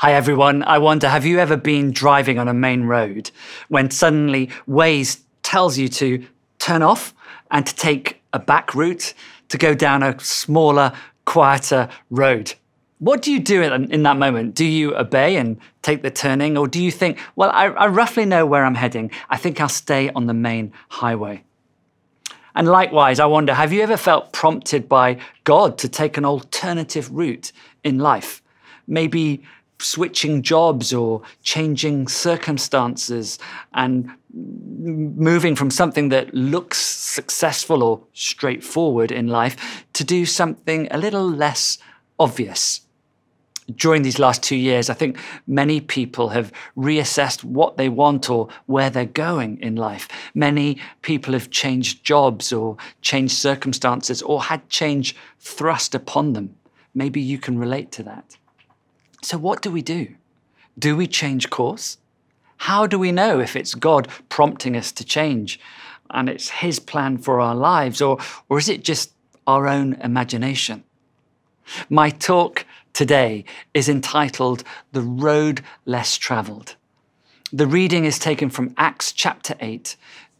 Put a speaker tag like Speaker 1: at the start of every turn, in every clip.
Speaker 1: Hi everyone. I wonder, have you ever been driving on a main road when suddenly Waze tells you to turn off and to take a back route to go down a smaller, quieter road? What do you do in, that moment? Do you obey and take the turning, or do you think, well, I, I roughly know where I'm heading. I think I'll stay on the main highway? And likewise, I wonder, have you ever felt prompted by God to take an alternative route in life? Maybe switching jobs or changing circumstances and moving from something that looks successful or straightforward in life to do something a little less obvious. During these last two years, I think many people have reassessed what they want or where they're going in life. Many people have changed jobs or changed circumstances or had change thrust upon them. Maybe you can relate to that. So, what do we do? Do we change course? How do we know if it's God prompting us to change and it's His plan for our lives, or, or is it just our own imagination? My talk today is entitled The Road Less Traveled. The reading is taken from Acts chapter 8,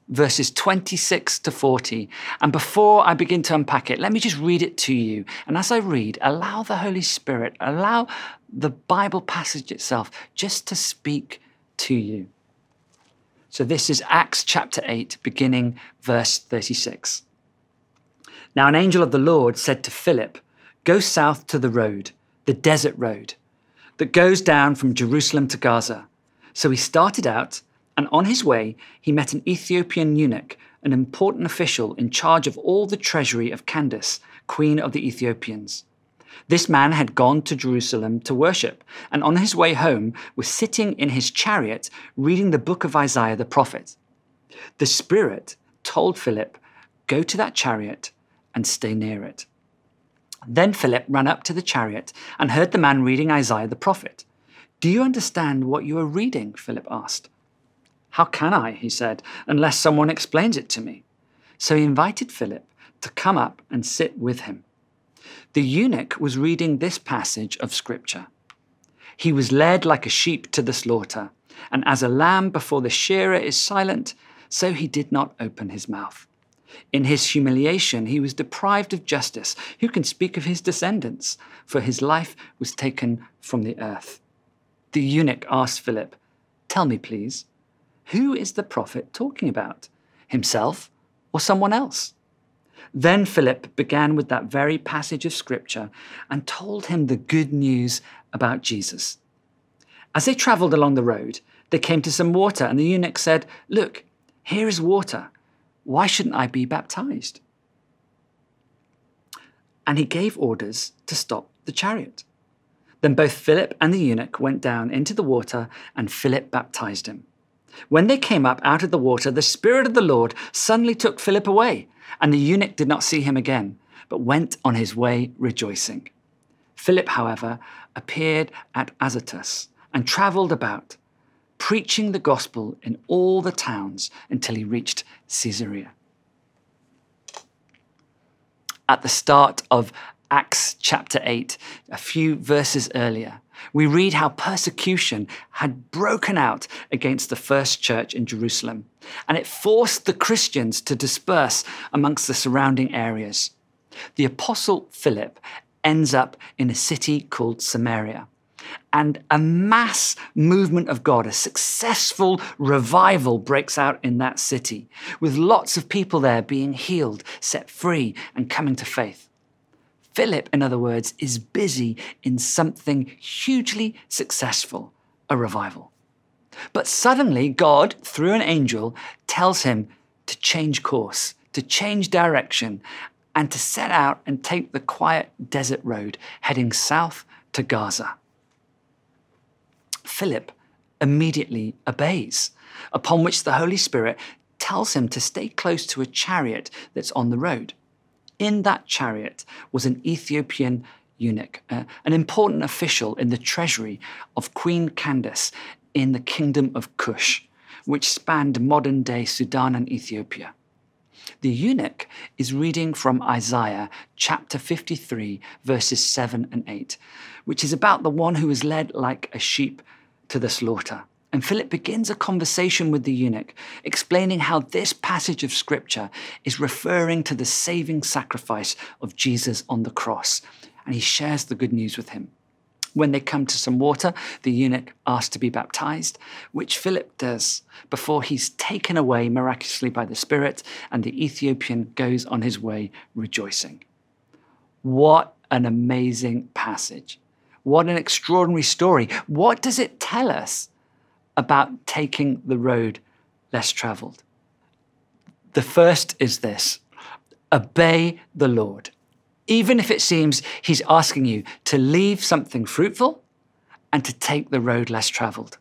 Speaker 1: verses 26 to 40. And before I begin to unpack it, let me just read it to you. And as I read, allow the Holy Spirit, allow the Bible passage itself just to speak to you. So this is Acts chapter 8, beginning verse 36. Now, an angel of the Lord said to Philip, Go south to the road, the desert road, that goes down from Jerusalem to Gaza. So he started out and on his way, he met an Ethiopian eunuch, an important official in charge of all the treasury of Candace, queen of the Ethiopians. This man had gone to Jerusalem to worship, and on his way home was sitting in his chariot reading the book of Isaiah the prophet. The Spirit told Philip, Go to that chariot and stay near it. Then Philip ran up to the chariot and heard the man reading Isaiah the prophet. Do you understand what you are reading? Philip asked. How can I, he said, unless someone explains it to me? So he invited Philip to come up and sit with him. The eunuch was reading this passage of Scripture. He was led like a sheep to the slaughter, and as a lamb before the shearer is silent, so he did not open his mouth. In his humiliation, he was deprived of justice. Who can speak of his descendants? For his life was taken from the earth. The eunuch asked Philip, Tell me, please, who is the prophet talking about? Himself or someone else? Then Philip began with that very passage of scripture and told him the good news about Jesus. As they traveled along the road, they came to some water, and the eunuch said, Look, here is water. Why shouldn't I be baptized? And he gave orders to stop the chariot. Then both Philip and the eunuch went down into the water, and Philip baptized him. When they came up out of the water, the Spirit of the Lord suddenly took Philip away, and the eunuch did not see him again, but went on his way rejoicing. Philip, however, appeared at Azotus and travelled about, preaching the gospel in all the towns until he reached Caesarea. At the start of Acts chapter 8, a few verses earlier, we read how persecution had broken out against the first church in Jerusalem, and it forced the Christians to disperse amongst the surrounding areas. The Apostle Philip ends up in a city called Samaria. And a mass movement of God, a successful revival breaks out in that city, with lots of people there being healed, set free, and coming to faith. Philip, in other words, is busy in something hugely successful a revival. But suddenly, God, through an angel, tells him to change course, to change direction, and to set out and take the quiet desert road heading south to Gaza. Philip immediately obeys, upon which the Holy Spirit tells him to stay close to a chariot that's on the road. In that chariot was an Ethiopian eunuch, uh, an important official in the treasury of Queen Candace in the kingdom of Kush, which spanned modern day Sudan and Ethiopia. The eunuch is reading from Isaiah chapter 53, verses 7 and 8, which is about the one who is led like a sheep to the slaughter. And Philip begins a conversation with the eunuch, explaining how this passage of scripture is referring to the saving sacrifice of Jesus on the cross. And he shares the good news with him. When they come to some water, the eunuch asks to be baptized, which Philip does before he's taken away miraculously by the Spirit, and the Ethiopian goes on his way rejoicing. What an amazing passage! What an extraordinary story. What does it tell us about taking the road less traveled? The first is this obey the Lord even if it seems he's asking you to leave something fruitful and to take the road less traveled.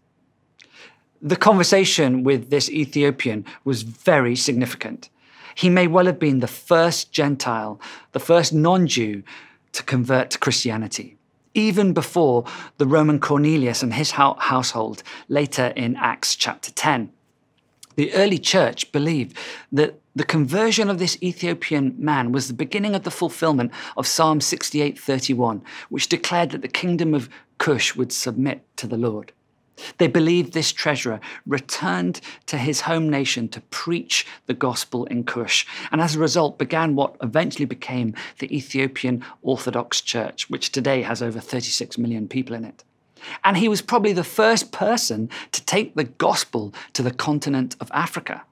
Speaker 1: The conversation with this Ethiopian was very significant. He may well have been the first Gentile, the first non Jew to convert to Christianity, even before the Roman Cornelius and his household later in Acts chapter 10. The early church believed that the conversion of this Ethiopian man was the beginning of the fulfillment of Psalm 68:31, which declared that the kingdom of Cush would submit to the Lord. They believed this treasurer returned to his home nation to preach the gospel in Cush, and as a result began what eventually became the Ethiopian Orthodox Church, which today has over 36 million people in it. And he was probably the first person to take the gospel to the continent of Africa.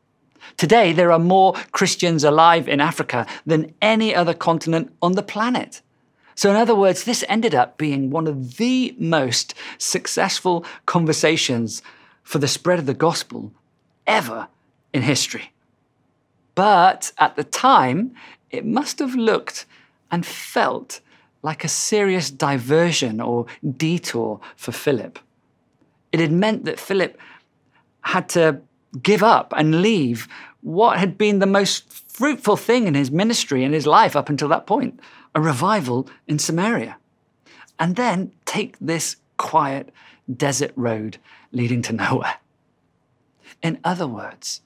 Speaker 1: Today, there are more Christians alive in Africa than any other continent on the planet. So, in other words, this ended up being one of the most successful conversations for the spread of the gospel ever in history. But at the time, it must have looked and felt like a serious diversion or detour for Philip. It had meant that Philip had to give up and leave what had been the most fruitful thing in his ministry and his life up until that point a revival in Samaria. And then take this quiet desert road leading to nowhere. In other words,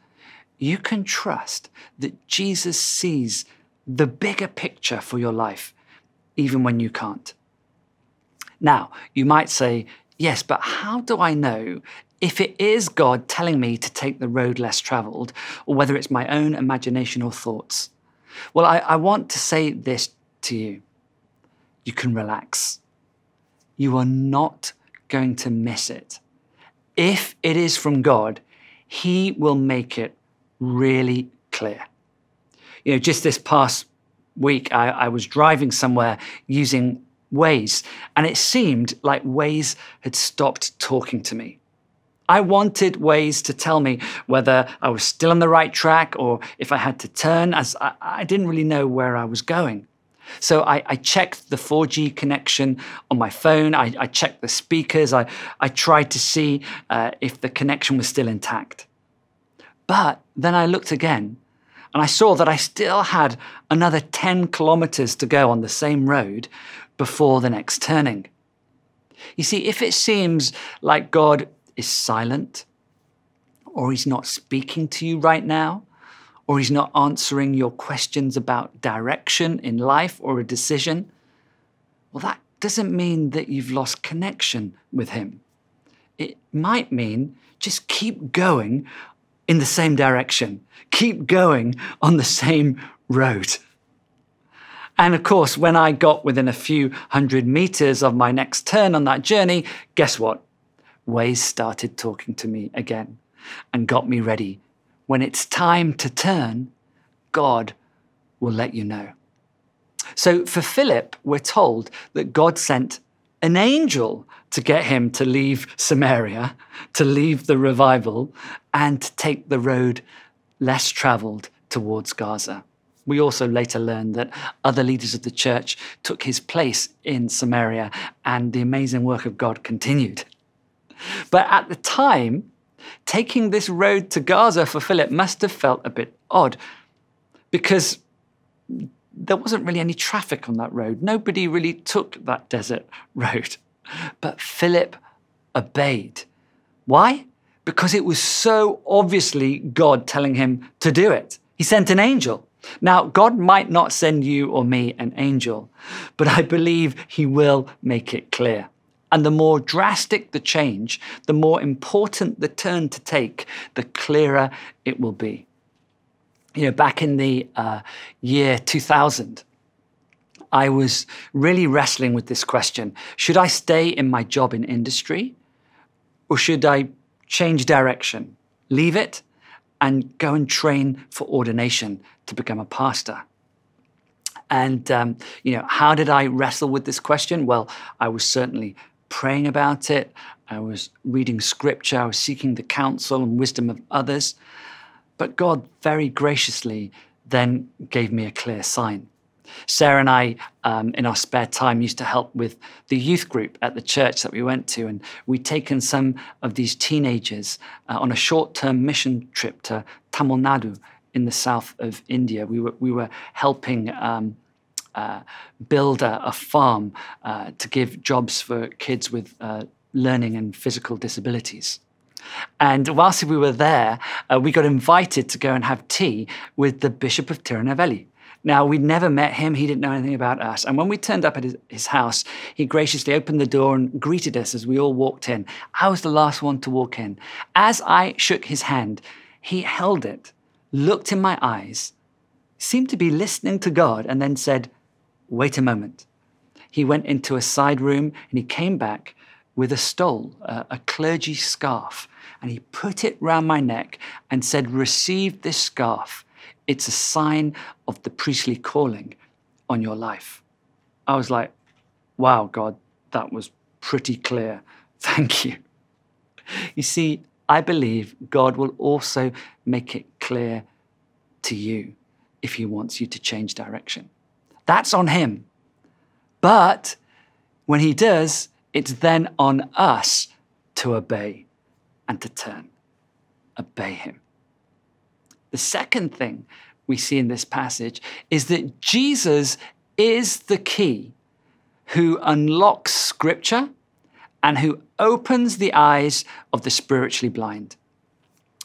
Speaker 1: you can trust that Jesus sees the bigger picture for your life, even when you can't. Now, you might say, yes, but how do I know if it is God telling me to take the road less traveled, or whether it's my own imagination or thoughts. Well, I, I, want to say this to you you can relax. You are not going to miss it. If it is from God, He will make it really clear. You know, just this past week, I, I was driving somewhere using Waze, and it seemed like Waze had stopped talking to me. I wanted Waze to tell me whether I was still on the right track or if I had to turn, as I, I didn't really know where I was going. So I, I, checked the 4G connection on my phone. I, I checked the speakers. I, I tried to see uh, if the connection was still intact. But then I looked again and I saw that I still had another 10 kilometers to go on the same road before the next turning. You see, if it seems like God is silent, or he's not speaking to you right now, or he's not answering your questions about direction in life or a decision, well, that doesn't mean that you've lost connection with him. It might mean just keep going in the same direction, keep going on the same road. And of course, when I got within a few hundred meters of my next turn on that journey, guess what? Waze started talking to me again and got me ready. When it's time to turn, God will let you know. So for Philip, we're told that God sent an angel to get him to leave Samaria, to leave the revival, and to take the road less traveled towards Gaza. We also later learned that other leaders of the church took his place in Samaria, and the amazing work of God continued. But at the time, taking this road to Gaza for Philip must have felt a bit odd because there wasn't really any traffic on that road. Nobody really took that desert road. But Philip obeyed. Why? Because it was so obviously God telling him to do it. He sent an angel. Now, God might not send you or me an angel, but I believe He will make it clear. And the more drastic the change, the more important the turn to take, the clearer it will be. You know, back in the uh, year 2000, I was really wrestling with this question should I stay in my job in industry or should I change direction, leave it, and go and train for ordination to become a pastor? And, um, you know, how did I wrestle with this question? Well, I was certainly praying about it. I was reading scripture. I was seeking the counsel and wisdom of others. But God very graciously then gave me a clear sign. Sarah and I, um, in our spare time, used to help with the youth group at the church that we went to. And we'd taken some of these teenagers uh, on a short term mission trip to Tamil Nadu in the south of India. We were, we were helping. Um, uh, build a, farm uh, to give jobs for kids with uh, learning and physical disabilities. And whilst we were there, uh, we got invited to go and have tea with the Bishop of Tirunelveli. Now, we'd never met him. He didn't know anything about us. And when we turned up at his, his, house, he graciously opened the door and greeted us as we all walked in. I was the last one to walk in. As I shook his hand, he held it, looked in my eyes, seemed to be listening to God, and then said, Wait a moment. He went into a side room and he came back with a stole, a, clergy scarf, and he put it round my neck and said, Receive this scarf it's a sign of the priestly calling on your life. I was like, wow, God, that was pretty clear. Thank you. You see, I believe God will also make it clear to you if He wants you to change direction. That's on Him. But when He does, it's then on us to obey and to turn. Obey Him. The second thing we see in this passage is that Jesus is the key who unlocks scripture and who opens the eyes of the spiritually blind.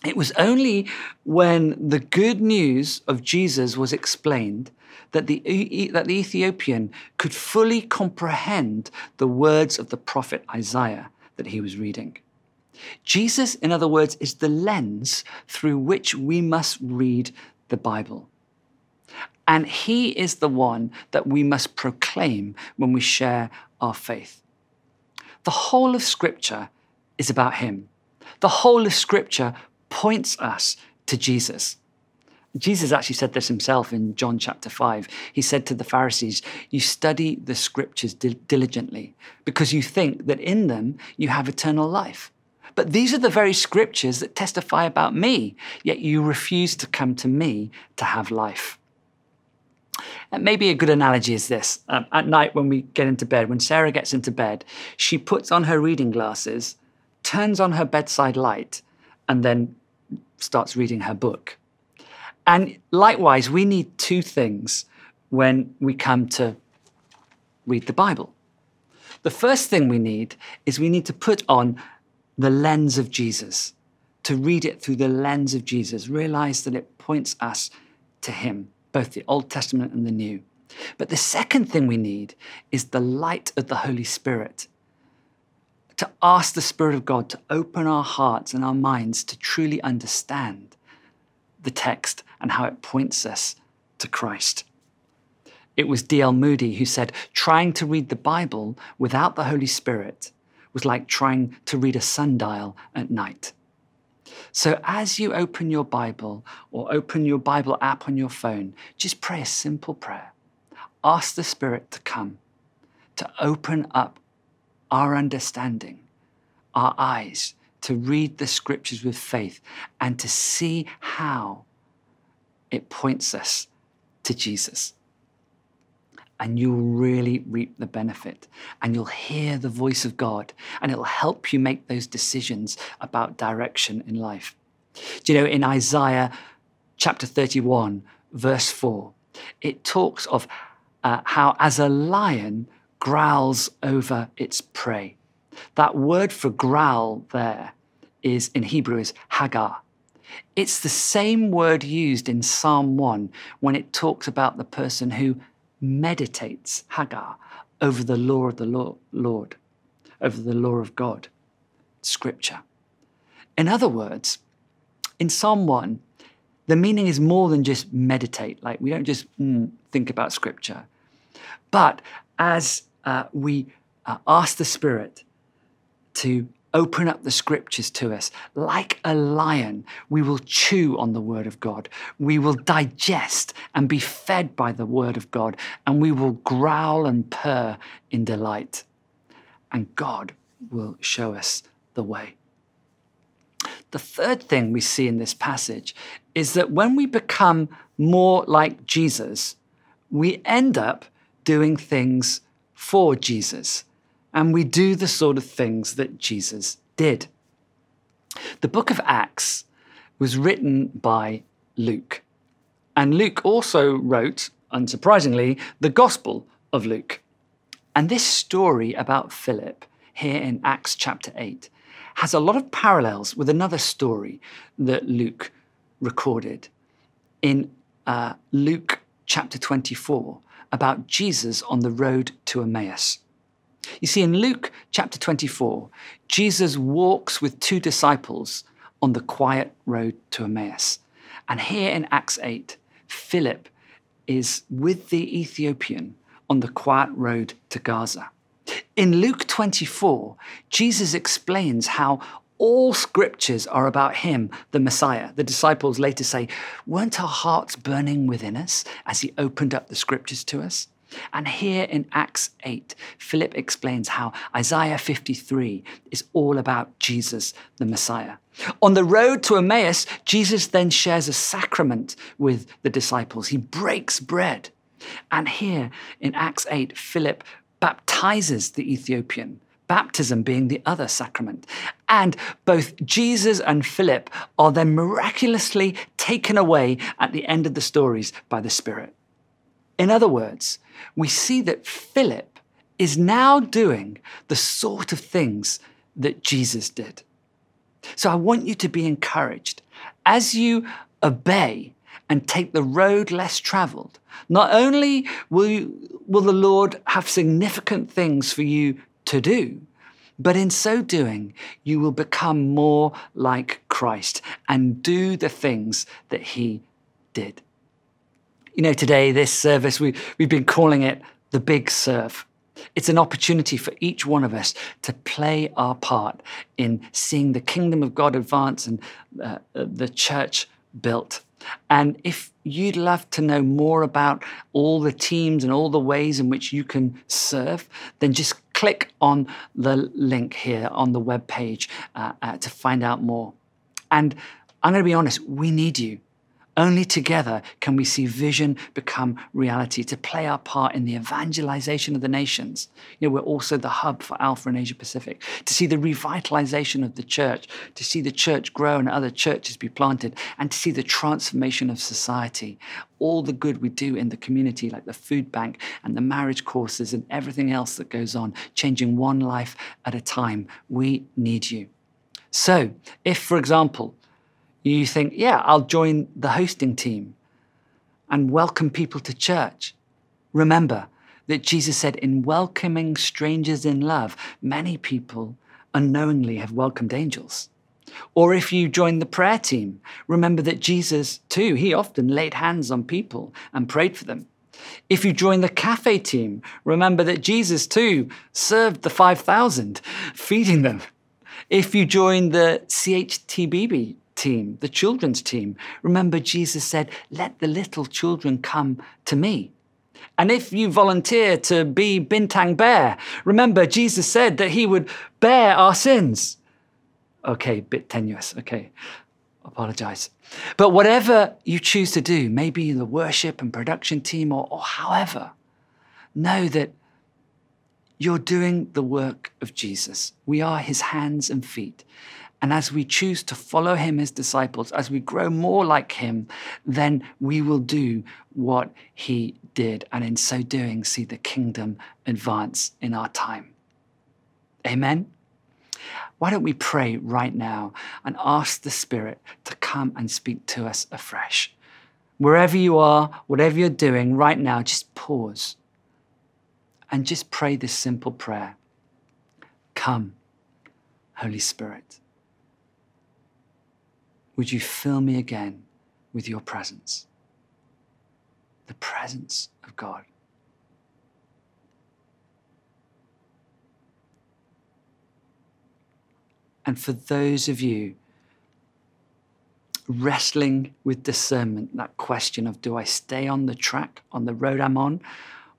Speaker 1: It was only when the good news of Jesus was explained that the, that the Ethiopian could fully comprehend the words of the prophet Isaiah that he was reading. Jesus, in other words, is the lens through which we must read the Bible. And he is the one that we must proclaim when we share our faith. The whole of Scripture is about him. The whole of Scripture points us to Jesus. Jesus actually said this himself in John chapter 5. He said to the Pharisees, You study the scriptures diligently because you think that in them you have eternal life. But these are the very scriptures that testify about me, yet you refuse to come to me to have life. And maybe a good analogy is this. Um, at night, when we get into bed, when Sarah gets into bed, she puts on her reading glasses, turns on her bedside light, and then starts reading her book. And likewise, we need two things when we come to read the Bible. The first thing we need is we need to put on the lens of Jesus, to read it through the lens of Jesus, realize that it points us to Him, both the Old Testament and the New. But the second thing we need is the light of the Holy Spirit. To ask the Spirit of God to open our hearts and our minds to truly understand the text and how it points us to Christ. It was D.L. Moody who said, trying to read the Bible without the Holy Spirit was like trying to read a sundial at night. So, as you open your Bible or open your Bible app on your phone, just pray a simple prayer. Ask the Spirit to come, to open up our understanding, our eyes, to read the scriptures with faith, and to see how it points us to Jesus and you'll really reap the benefit. And you'll hear the voice of God, and it'll help you make those decisions about direction in life. Do you know, in Isaiah chapter 31, verse 4, it talks of uh, how as a lion growls over its prey. That word for growl there is in Hebrew is hagah. It's the same word used in Psalm 1 when it talks about the person who meditates, Hagah, over the law of the Lord, over the law of God, Scripture. In other words, in Psalm 1, the meaning is more than just meditate. Like we don't just mm, think about Scripture. But as uh, we uh, ask the Spirit to open up the scriptures to us. Like a lion, we will chew on the word of God. We will digest and be fed by the word of God, and we will growl and purr in delight. And God will show us the way. The third thing we see in this passage is that when we become more like Jesus, we end up doing things for Jesus and we do the sort of things that Jesus did. The book of Acts was written by Luke, and Luke also wrote, unsurprisingly, the Gospel of Luke. And this story about Philip, here in Acts chapter 8, has a lot of parallels with another story that Luke recorded in uh, Luke chapter 24 about Jesus on the road to Emmaus. You see, in Luke chapter 24, Jesus walks with two disciples on the quiet road to Emmaus. And here in Acts 8, Philip is with the Ethiopian on the quiet road to Gaza. In Luke 24, Jesus explains how all scriptures are about him, the Messiah. The disciples later say, Weren't our hearts burning within us as he opened up the scriptures to us? And here in Acts 8, Philip explains how Isaiah 53 is all about Jesus, the Messiah. On the road to Emmaus, Jesus then shares a sacrament with the disciples. He breaks bread. And here in Acts 8, Philip baptizes the Ethiopian, baptism being the other sacrament. And both Jesus and Philip are then miraculously taken away at the end of the stories by the Spirit. In other words, we see that Philip is now doing the sort of things that Jesus did. So I want you to be encouraged as you obey and take the road less traveled. Not only will, you, will the Lord have significant things for you to do, but in so doing, you will become more like Christ and do the things that he did. You know, today, this service, we, we've been calling it the Big Serve. It's an opportunity for each one of us to play our part in seeing the kingdom of God advance and uh, the church built. And if you'd love to know more about all the teams and all the ways in which you can serve, then just click on the link here on the web page uh, uh, to find out more. And I'm going to be honest, we need you. Only together can we see vision become reality, to play our part in the evangelization of the nations. You know, we're also the hub for Alpha in Asia Pacific, to see the revitalization of the church, to see the church grow and other churches be planted, and to see the transformation of society. All the good we do in the community, like the food bank and the marriage courses and everything else that goes on, changing one life at a time. We need you. So, if, for example, you think, yeah, I'll join the hosting team and welcome people to church. Remember that Jesus said, in welcoming strangers in love, many people unknowingly have welcomed angels. Or if you join the prayer team, remember that Jesus, too, he often laid hands on people and prayed for them. If you join the cafe team, remember that Jesus, too, served the 5,000, feeding them. If you join the CHTBB team, the children's team. Remember, Jesus said, Let the little children come to me. And if you volunteer to be Bintang Bear, remember, Jesus said that he would bear our sins. Okay, bit tenuous. Okay, apologize. But whatever you choose to do, maybe the worship and production team or, or however, know that you're doing the work of Jesus. We are his hands and feet. And as we choose to follow him as disciples, as we grow more like him, then we will do what he did. And in so doing, see the kingdom advance in our time. Amen. Why don't we pray right now and ask the Spirit to come and speak to us afresh? Wherever you are, whatever you're doing right now, just pause and just pray this simple prayer Come, Holy Spirit. Would you fill me again with your presence? The presence of God. And for those of you wrestling with discernment, that question of do I stay on the track, on the road I'm on?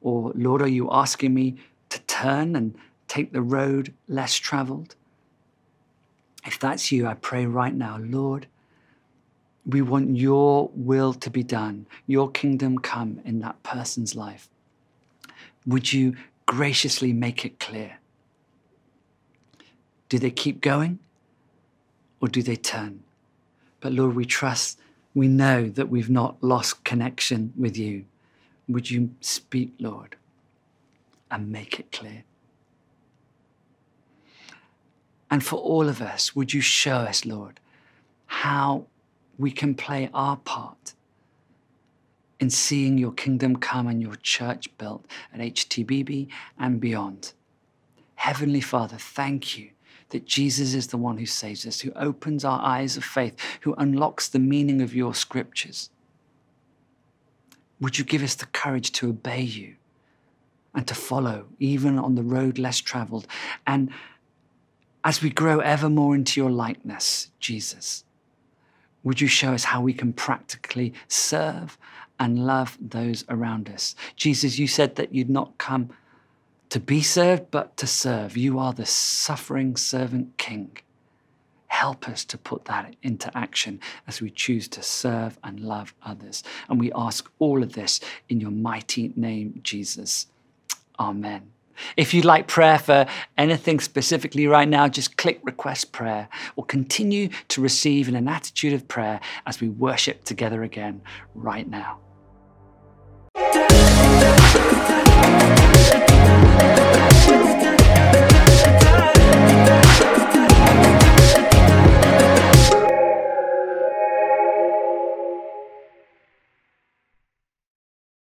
Speaker 1: Or, Lord, are you asking me to turn and take the road less traveled? If that's you, I pray right now, Lord, we want your will to be done, your kingdom come in that person's life. Would you graciously make it clear? Do they keep going or do they turn? But Lord, we trust, we know that we've not lost connection with you. Would you speak, Lord, and make it clear? And for all of us, would you show us, Lord, how we can play our part in seeing your kingdom come and your church built at HTBB and beyond? Heavenly Father, thank you that Jesus is the one who saves us, who opens our eyes of faith, who unlocks the meaning of your scriptures. Would you give us the courage to obey you and to follow, even on the road less traveled? And as we grow ever more into your likeness, Jesus, would you show us how we can practically serve and love those around us? Jesus, you said that you'd not come to be served, but to serve. You are the suffering servant king. Help us to put that into action as we choose to serve and love others. And we ask all of this in your mighty name, Jesus. Amen. If you'd like prayer for anything specifically right now, just click request prayer. We'll continue to receive in an attitude of prayer as we worship together again right now.